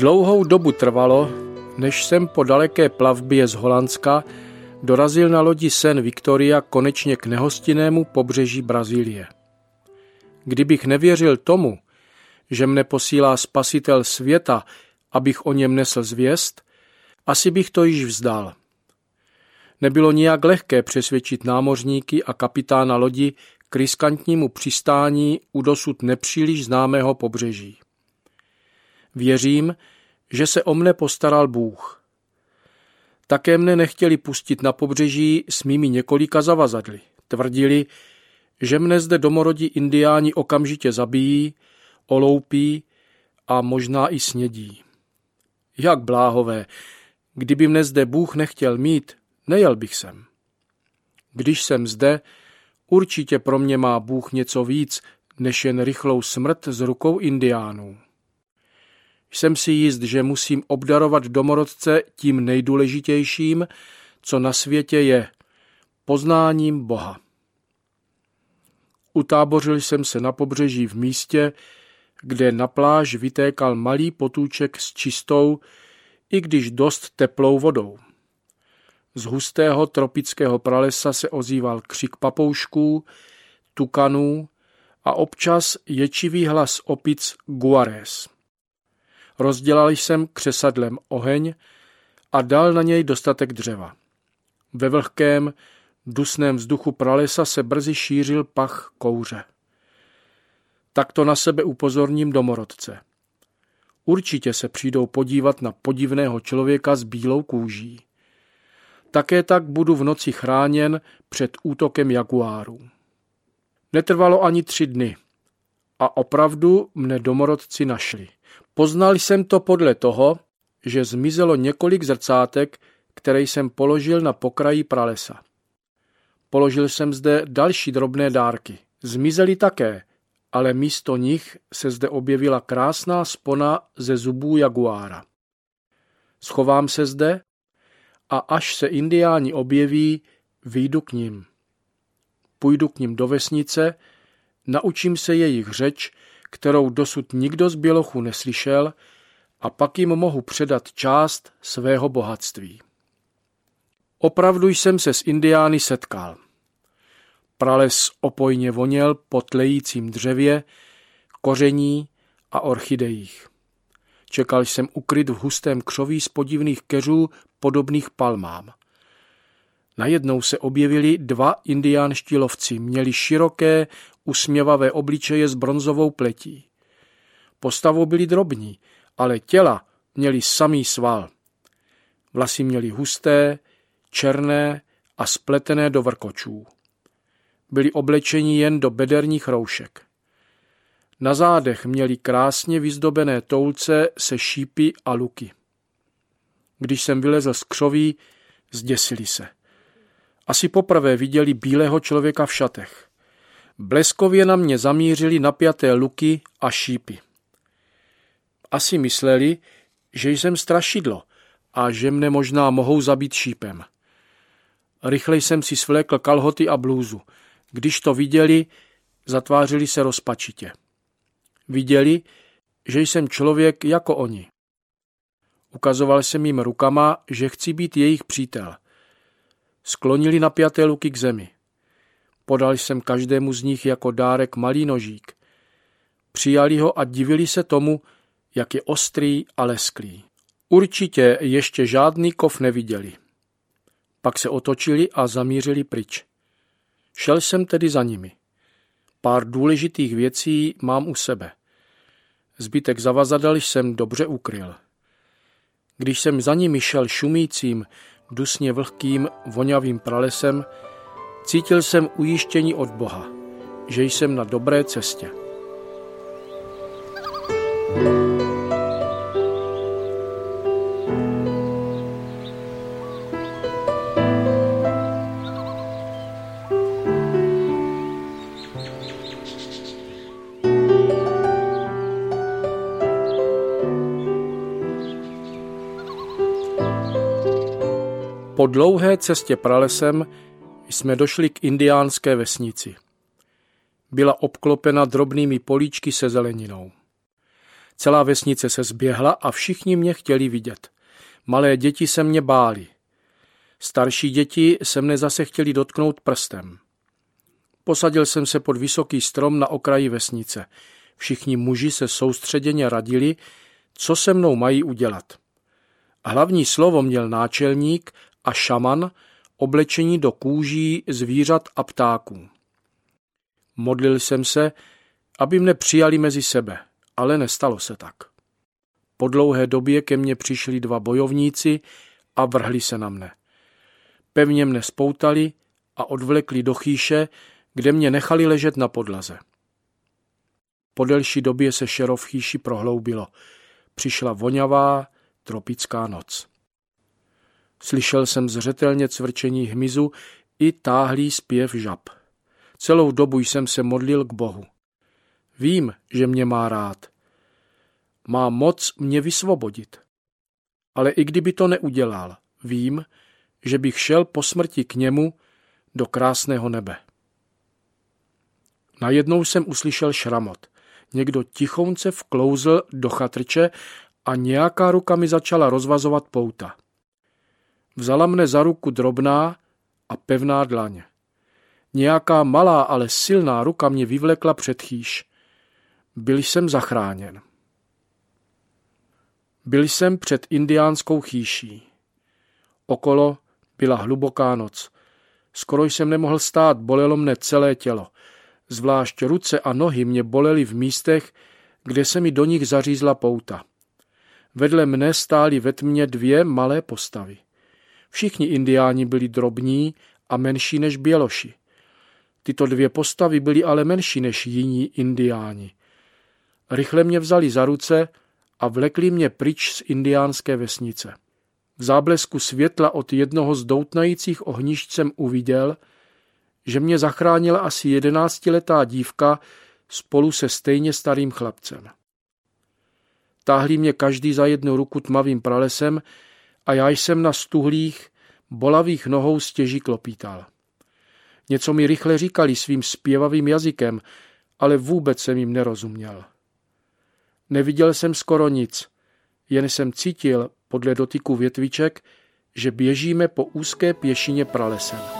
Dlouhou dobu trvalo, než jsem po daleké plavbě z Holandska dorazil na lodi Sen Victoria konečně k nehostinnému pobřeží Brazílie. Kdybych nevěřil tomu, že mne posílá spasitel světa, abych o něm nesl zvěst, asi bych to již vzdal. Nebylo nijak lehké přesvědčit námořníky a kapitána lodi k riskantnímu přistání u dosud nepříliš známého pobřeží. Věřím, že se o mne postaral Bůh. Také mne nechtěli pustit na pobřeží s mými několika zavazadly. Tvrdili, že mne zde domorodí indiáni okamžitě zabijí, oloupí a možná i snědí. Jak bláhové, kdyby mne zde Bůh nechtěl mít, nejel bych sem. Když jsem zde, určitě pro mě má Bůh něco víc, než jen rychlou smrt z rukou indiánů. Jsem si jist, že musím obdarovat domorodce tím nejdůležitějším, co na světě je poznáním Boha. Utábořil jsem se na pobřeží v místě, kde na pláž vytékal malý potůček s čistou, i když dost teplou vodou. Z hustého tropického pralesa se ozýval křik papoušků, tukanů a občas ječivý hlas opic guares. Rozdělal jsem křesadlem oheň a dal na něj dostatek dřeva. Ve vlhkém, dusném vzduchu pralesa se brzy šířil pach kouře. Takto na sebe upozorním domorodce. Určitě se přijdou podívat na podivného člověka s bílou kůží. Také tak budu v noci chráněn před útokem jaguárů. Netrvalo ani tři dny a opravdu mne domorodci našli. Poznal jsem to podle toho, že zmizelo několik zrcátek, které jsem položil na pokraji pralesa. Položil jsem zde další drobné dárky. Zmizely také, ale místo nich se zde objevila krásná spona ze zubů jaguára. Schovám se zde a až se indiáni objeví, vyjdu k ním. Půjdu k ním do vesnice, naučím se jejich řeč kterou dosud nikdo z Bělochu neslyšel, a pak jim mohu předat část svého bohatství. Opravdu jsem se s indiány setkal. Prales opojně voněl po tlejícím dřevě, koření a orchidejích. Čekal jsem ukryt v hustém křoví z podivných keřů podobných palmám. Najednou se objevili dva indiánští lovci, měli široké, usměvavé obličeje s bronzovou pletí. Postavou byli drobní, ale těla měli samý sval. Vlasy měli husté, černé a spletené do vrkočů. Byli oblečeni jen do bederních roušek. Na zádech měli krásně vyzdobené toulce se šípy a luky. Když jsem vylezl z křoví, zděsili se. Asi poprvé viděli bílého člověka v šatech. Bleskově na mě zamířili napjaté luky a šípy. Asi mysleli, že jsem strašidlo a že mne možná mohou zabít šípem. Rychlej jsem si svlékl kalhoty a blůzu. Když to viděli, zatvářili se rozpačitě. Viděli, že jsem člověk jako oni. Ukazoval jsem jim rukama, že chci být jejich přítel. Sklonili napjaté luky k zemi. Podal jsem každému z nich jako dárek malý nožík. Přijali ho a divili se tomu, jak je ostrý a lesklý. Určitě ještě žádný kov neviděli. Pak se otočili a zamířili pryč. Šel jsem tedy za nimi. Pár důležitých věcí mám u sebe. Zbytek zavazadel jsem dobře ukryl. Když jsem za nimi šel šumícím, dusně vlhkým, vonavým pralesem, Cítil jsem ujištění od Boha, že jsem na dobré cestě. Po dlouhé cestě pralesem jsme došli k indiánské vesnici. Byla obklopena drobnými políčky se zeleninou. Celá vesnice se zběhla a všichni mě chtěli vidět. Malé děti se mě báli. Starší děti se mne zase chtěli dotknout prstem. Posadil jsem se pod vysoký strom na okraji vesnice. Všichni muži se soustředěně radili, co se mnou mají udělat. Hlavní slovo měl náčelník a šaman, oblečení do kůží zvířat a ptáků. Modlil jsem se, aby mne přijali mezi sebe, ale nestalo se tak. Po dlouhé době ke mně přišli dva bojovníci a vrhli se na mne. Pevně mne spoutali a odvlekli do chýše, kde mě nechali ležet na podlaze. Po delší době se šero v chýši prohloubilo. Přišla voňavá, tropická noc. Slyšel jsem zřetelně cvrčení hmyzu i táhlý zpěv žab. Celou dobu jsem se modlil k Bohu. Vím, že mě má rád. Má moc mě vysvobodit. Ale i kdyby to neudělal, vím, že bych šel po smrti k němu do krásného nebe. Najednou jsem uslyšel šramot. Někdo tichounce vklouzl do chatrče a nějaká ruka mi začala rozvazovat pouta. Vzala mne za ruku drobná a pevná dlaň. Nějaká malá, ale silná ruka mě vyvlekla před chýš. Byl jsem zachráněn. Byl jsem před indiánskou chýší. Okolo byla hluboká noc. Skoro jsem nemohl stát, bolelo mne celé tělo. Zvlášť ruce a nohy mě bolely v místech, kde se mi do nich zařízla pouta. Vedle mne stály ve tmě dvě malé postavy. Všichni indiáni byli drobní a menší než běloši. Tyto dvě postavy byly ale menší než jiní indiáni. Rychle mě vzali za ruce a vlekli mě pryč z indiánské vesnice. V záblesku světla od jednoho z doutnajících ohnišť uviděl, že mě zachránila asi jedenáctiletá dívka spolu se stejně starým chlapcem. Táhli mě každý za jednu ruku tmavým pralesem a já jsem na stuhlých, bolavých nohou stěží klopítal. Něco mi rychle říkali svým zpěvavým jazykem, ale vůbec jsem jim nerozuměl. Neviděl jsem skoro nic, jen jsem cítil podle dotyku větviček, že běžíme po úzké pěšině pralesem.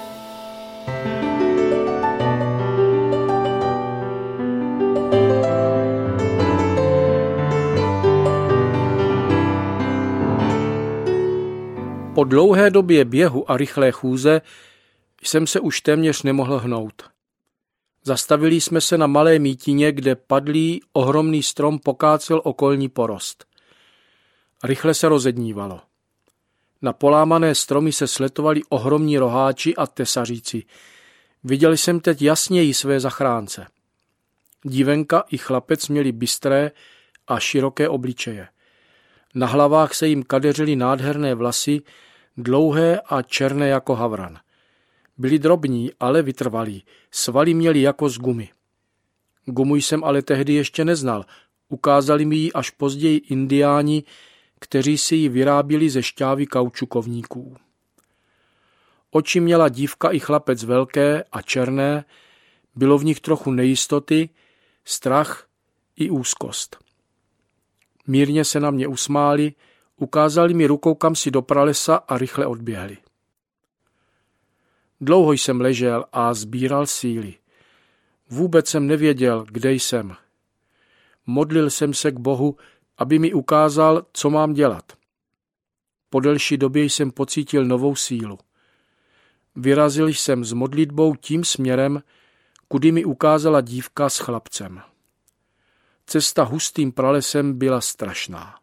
Po dlouhé době běhu a rychlé chůze jsem se už téměř nemohl hnout. Zastavili jsme se na malé mítině, kde padlý ohromný strom pokácel okolní porost. Rychle se rozednívalo. Na polámané stromy se sletovali ohromní roháči a tesaříci. Viděl jsem teď jasněji své zachránce. Dívenka i chlapec měli bystré a široké obličeje. Na hlavách se jim kadeřily nádherné vlasy, dlouhé a černé jako havran. Byli drobní, ale vytrvalí. Svaly měli jako z gumy. Gumu jsem ale tehdy ještě neznal. Ukázali mi ji až později indiáni, kteří si ji vyráběli ze šťávy kaučukovníků. Oči měla dívka i chlapec velké a černé, bylo v nich trochu nejistoty, strach i úzkost. Mírně se na mě usmáli, ukázali mi rukou kam si do pralesa a rychle odběhli. Dlouho jsem ležel a sbíral síly. Vůbec jsem nevěděl, kde jsem. Modlil jsem se k Bohu, aby mi ukázal, co mám dělat. Po delší době jsem pocítil novou sílu. Vyrazil jsem s modlitbou tím směrem, kudy mi ukázala dívka s chlapcem. Cesta hustým pralesem byla strašná.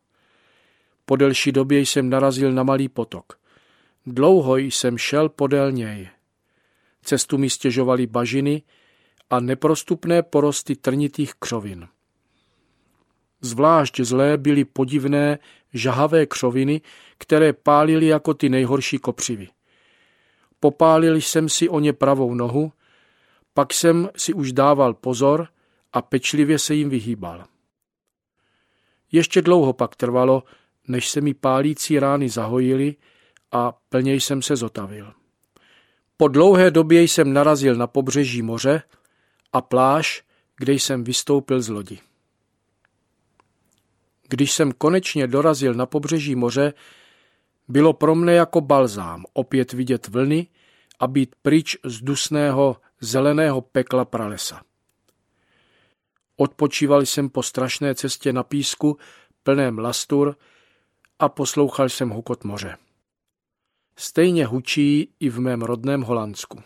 Po delší době jsem narazil na malý potok. Dlouho jsem šel podél něj. Cestu mi stěžovaly bažiny a neprostupné porosty trnitých křovin. Zvlášť zlé byly podivné, žahavé křoviny, které pálily jako ty nejhorší kopřivy. Popálil jsem si o ně pravou nohu, pak jsem si už dával pozor a pečlivě se jim vyhýbal. Ještě dlouho pak trvalo, než se mi pálící rány zahojily a plně jsem se zotavil. Po dlouhé době jsem narazil na pobřeží moře a pláž, kde jsem vystoupil z lodi. Když jsem konečně dorazil na pobřeží moře, bylo pro mne jako balzám opět vidět vlny a být pryč z dusného zeleného pekla pralesa. Odpočíval jsem po strašné cestě na písku plném lastur a poslouchal jsem hukot moře. Stejně hučí i v mém rodném Holandsku.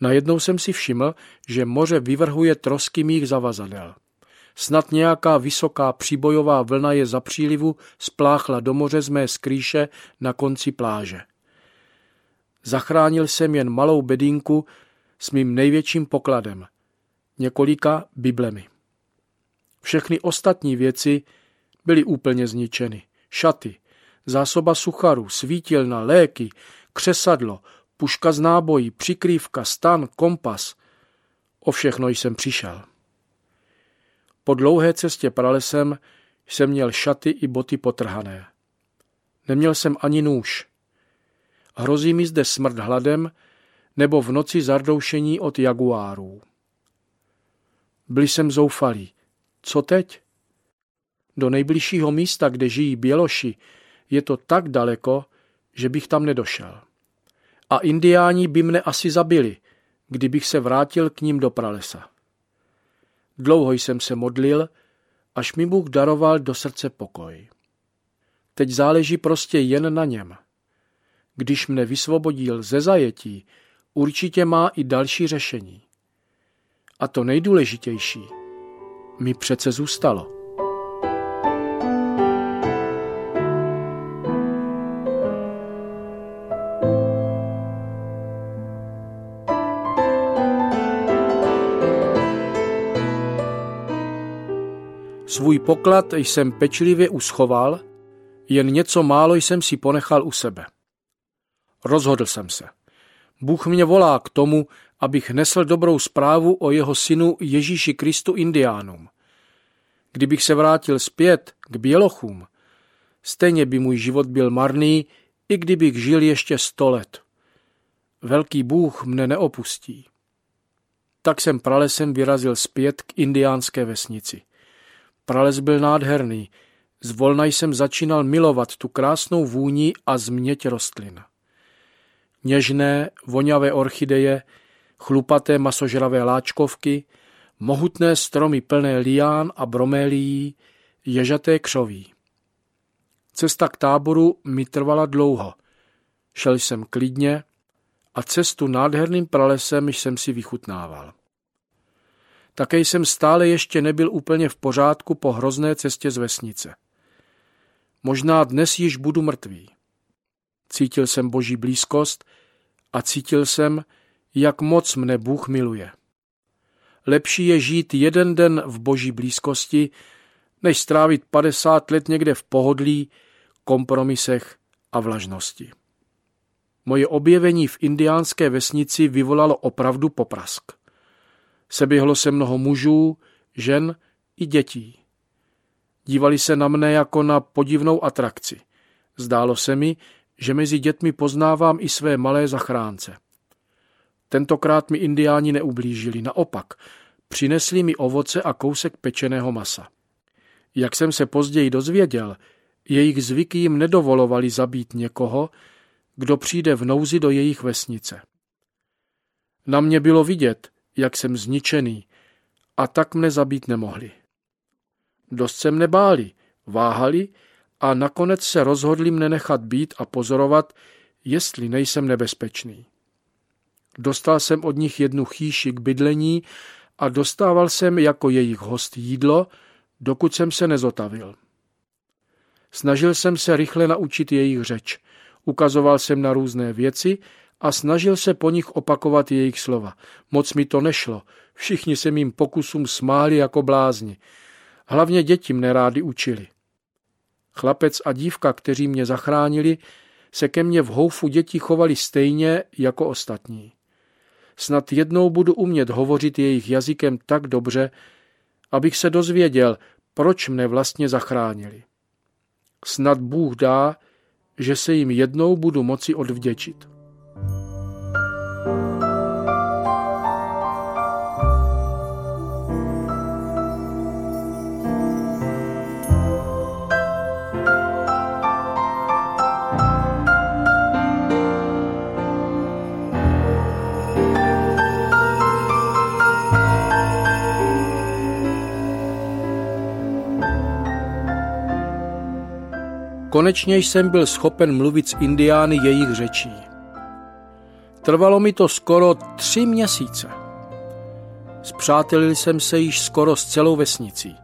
Najednou jsem si všiml, že moře vyvrhuje trosky mých zavazadel. Snad nějaká vysoká příbojová vlna je za přílivu spláchla do moře z mé skrýše na konci pláže. Zachránil jsem jen malou bedínku s mým největším pokladem, několika biblemi. Všechny ostatní věci byly úplně zničeny. Šaty, zásoba sucharu, svítilna, léky, křesadlo, puška z nábojí, přikrývka, stan, kompas. O všechno jsem přišel. Po dlouhé cestě pralesem jsem měl šaty i boty potrhané. Neměl jsem ani nůž. Hrozí mi zde smrt hladem nebo v noci zardoušení od jaguárů. Byl jsem zoufalý. Co teď? Do nejbližšího místa, kde žijí běloši, je to tak daleko, že bych tam nedošel. A indiáni by mne asi zabili, kdybych se vrátil k ním do pralesa. Dlouho jsem se modlil, až mi Bůh daroval do srdce pokoj. Teď záleží prostě jen na něm. Když mne vysvobodil ze zajetí, určitě má i další řešení. A to nejdůležitější mi přece zůstalo. Svůj poklad jsem pečlivě uschoval, jen něco málo jsem si ponechal u sebe. Rozhodl jsem se. Bůh mě volá k tomu, abych nesl dobrou zprávu o jeho synu Ježíši Kristu indiánům. Kdybych se vrátil zpět k bělochům, stejně by můj život byl marný, i kdybych žil ještě sto let. Velký Bůh mne neopustí. Tak jsem pralesem vyrazil zpět k indiánské vesnici. Prales byl nádherný. Zvolna jsem začínal milovat tu krásnou vůni a změť rostlin. Něžné, voňavé orchideje, chlupaté masožravé láčkovky, mohutné stromy plné lián a bromélií, ježaté křoví. Cesta k táboru mi trvala dlouho. Šel jsem klidně a cestu nádherným pralesem jsem si vychutnával. Také jsem stále ještě nebyl úplně v pořádku po hrozné cestě z vesnice. Možná dnes již budu mrtvý. Cítil jsem boží blízkost a cítil jsem, jak moc mne Bůh miluje. Lepší je žít jeden den v boží blízkosti, než strávit 50 let někde v pohodlí, kompromisech a vlažnosti. Moje objevení v indiánské vesnici vyvolalo opravdu poprask. Seběhlo se mnoho mužů, žen i dětí. Dívali se na mne jako na podivnou atrakci. Zdálo se mi, že mezi dětmi poznávám i své malé zachránce. Tentokrát mi indiáni neublížili, naopak, přinesli mi ovoce a kousek pečeného masa. Jak jsem se později dozvěděl, jejich zvyky jim nedovolovali zabít někoho, kdo přijde v nouzi do jejich vesnice. Na mě bylo vidět, jak jsem zničený, a tak mne zabít nemohli. Dost se mne báli, váhali a nakonec se rozhodli mne nechat být a pozorovat, jestli nejsem nebezpečný. Dostal jsem od nich jednu chýši k bydlení a dostával jsem jako jejich host jídlo, dokud jsem se nezotavil. Snažil jsem se rychle naučit jejich řeč. Ukazoval jsem na různé věci a snažil se po nich opakovat jejich slova. Moc mi to nešlo. Všichni se mým pokusům smáli jako blázni. Hlavně děti mne rádi učili. Chlapec a dívka, kteří mě zachránili, se ke mně v houfu dětí chovali stejně jako ostatní. Snad jednou budu umět hovořit jejich jazykem tak dobře, abych se dozvěděl, proč mne vlastně zachránili. Snad Bůh dá, že se jim jednou budu moci odvděčit. Konečně jsem byl schopen mluvit s indiány jejich řečí. Trvalo mi to skoro tři měsíce. Zpřátelil jsem se již skoro s celou vesnicí.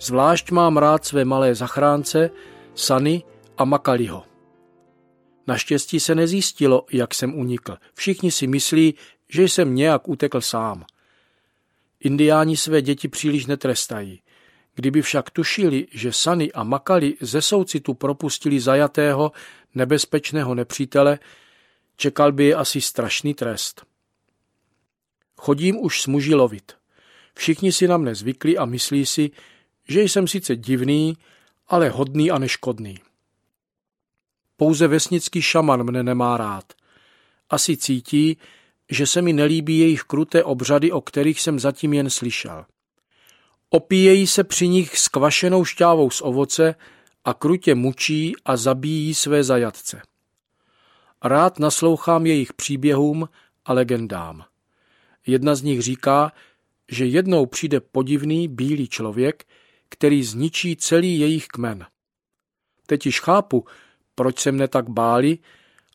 Zvlášť mám rád své malé zachránce, Sany a Makaliho. Naštěstí se nezjistilo, jak jsem unikl. Všichni si myslí, že jsem nějak utekl sám. Indiáni své děti příliš netrestají. Kdyby však tušili, že Sany a Makali ze soucitu propustili zajatého, nebezpečného nepřítele, čekal by je asi strašný trest. Chodím už s muži lovit. Všichni si na mne zvykli a myslí si, že jsem sice divný, ale hodný a neškodný. Pouze vesnický šaman mne nemá rád. Asi cítí, že se mi nelíbí jejich kruté obřady, o kterých jsem zatím jen slyšel. Opíjejí se při nich s kvašenou šťávou z ovoce a krutě mučí a zabíjí své zajatce. Rád naslouchám jejich příběhům a legendám. Jedna z nich říká, že jednou přijde podivný bílý člověk, který zničí celý jejich kmen. Teď již chápu, proč se mne tak báli,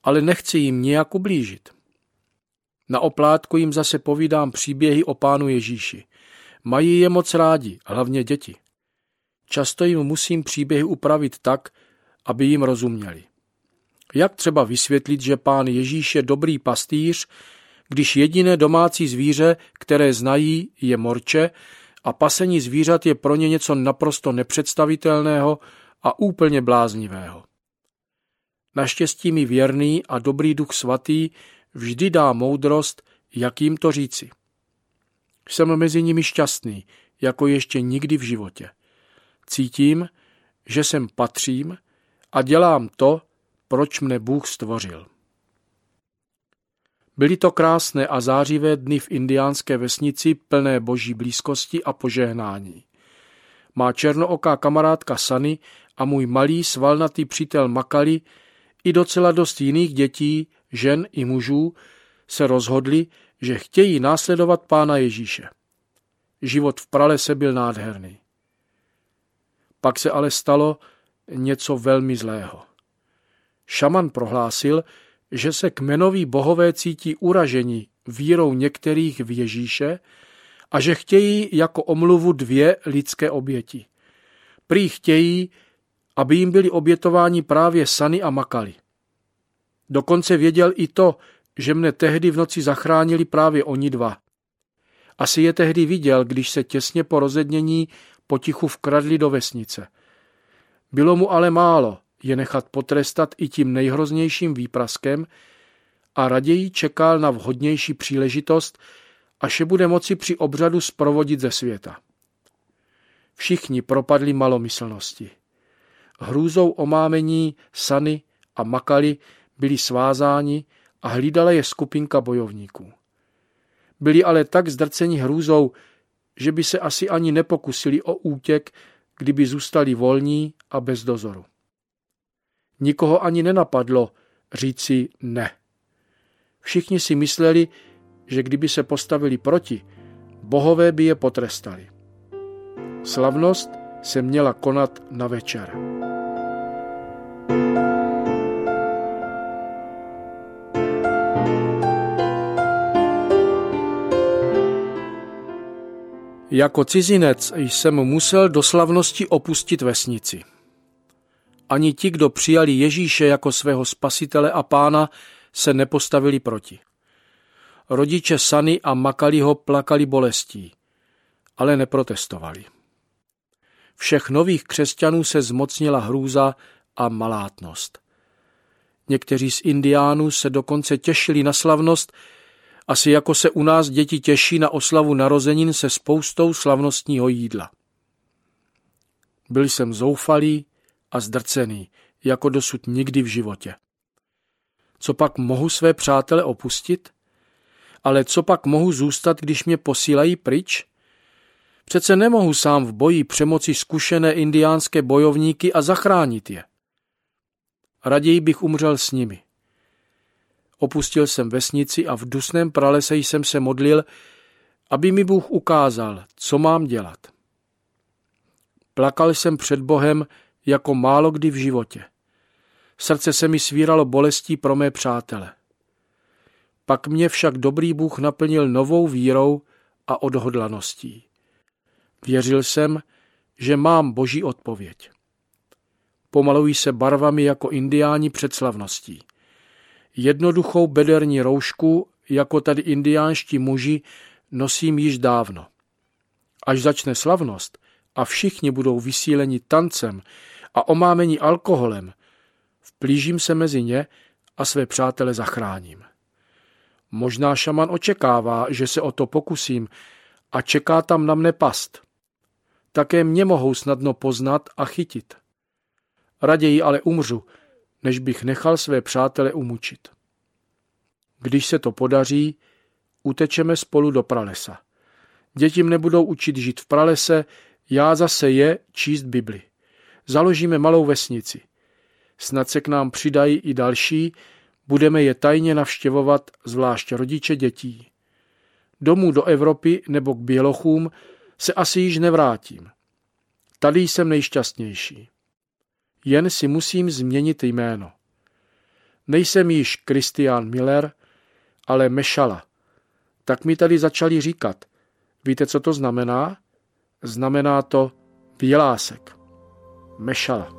ale nechci jim nějak ublížit. Na oplátku jim zase povídám příběhy o pánu Ježíši. Mají je moc rádi, hlavně děti. Často jim musím příběhy upravit tak, aby jim rozuměli. Jak třeba vysvětlit, že pán Ježíš je dobrý pastýř, když jediné domácí zvíře, které znají, je morče a pasení zvířat je pro ně něco naprosto nepředstavitelného a úplně bláznivého. Naštěstí mi věrný a dobrý duch svatý vždy dá moudrost, jak jim to říci. Jsem mezi nimi šťastný, jako ještě nikdy v životě. Cítím, že sem patřím a dělám to, proč mne Bůh stvořil. Byly to krásné a zářivé dny v indiánské vesnici plné boží blízkosti a požehnání. Má černooká kamarádka Sany a můj malý svalnatý přítel Makali i docela dost jiných dětí, žen i mužů se rozhodli, že chtějí následovat pána Ježíše. Život v pralese byl nádherný. Pak se ale stalo něco velmi zlého. Šaman prohlásil, že se kmenoví bohové cítí uražení vírou některých v Ježíše a že chtějí jako omluvu dvě lidské oběti. Prý chtějí, aby jim byli obětováni právě Sany a Makali. Dokonce věděl i to, že mne tehdy v noci zachránili právě oni dva. Asi je tehdy viděl, když se těsně po rozednění potichu vkradli do vesnice. Bylo mu ale málo je nechat potrestat i tím nejhroznějším výpraskem a raději čekal na vhodnější příležitost, až je bude moci při obřadu sprovodit ze světa. Všichni propadli malomyslnosti. Hrůzou omámení Sany a Makali byli svázáni a hlídala je skupinka bojovníků. Byli ale tak zdrceni hrůzou, že by se asi ani nepokusili o útěk, kdyby zůstali volní a bez dozoru. Nikoho ani nenapadlo říci ne. Všichni si mysleli, že kdyby se postavili proti, bohové by je potrestali. Slavnost se měla konat na večer. Jako cizinec jsem musel do slavnosti opustit vesnici. Ani ti, kdo přijali Ježíše jako svého spasitele a pána, se nepostavili proti. Rodiče Sany a Makaliho plakali bolestí, ale neprotestovali. Všech nových křesťanů se zmocnila hrůza a malátnost. Někteří z indiánů se dokonce těšili na slavnost, asi jako se u nás děti těší na oslavu narozenin se spoustou slavnostního jídla. Byl jsem zoufalý a zdrcený, jako dosud nikdy v životě. Co pak mohu své přátele opustit? Ale co pak mohu zůstat, když mě posílají pryč? Přece nemohu sám v boji přemoci zkušené indiánské bojovníky a zachránit je. Raději bych umřel s nimi. Opustil jsem vesnici a v dusném pralese jsem se modlil, aby mi Bůh ukázal, co mám dělat. Plakal jsem před Bohem jako málo kdy v životě. Srdce se mi svíralo bolestí pro mé přátele. Pak mě však dobrý Bůh naplnil novou vírou a odhodlaností. Věřil jsem, že mám boží odpověď. Pomalují se barvami jako indiáni před slavností. Jednoduchou bederní roušku, jako tady indiánští muži, nosím již dávno. Až začne slavnost a všichni budou vysíleni tancem a omámení alkoholem, vplížím se mezi ně a své přátele zachráním. Možná šaman očekává, že se o to pokusím a čeká tam na mne past. Také mě mohou snadno poznat a chytit. Raději ale umřu, než bych nechal své přátele umučit. Když se to podaří, utečeme spolu do pralesa. Děti nebudou učit žít v pralese, já zase je číst Bibli. Založíme malou vesnici. Snad se k nám přidají i další, budeme je tajně navštěvovat, zvlášť rodiče dětí. Domů do Evropy nebo k Bělochům se asi již nevrátím. Tady jsem nejšťastnější. Jen si musím změnit jméno. Nejsem již Christian Miller, ale Mešala. Tak mi tady začali říkat. Víte, co to znamená? Znamená to bělásek. Mešala.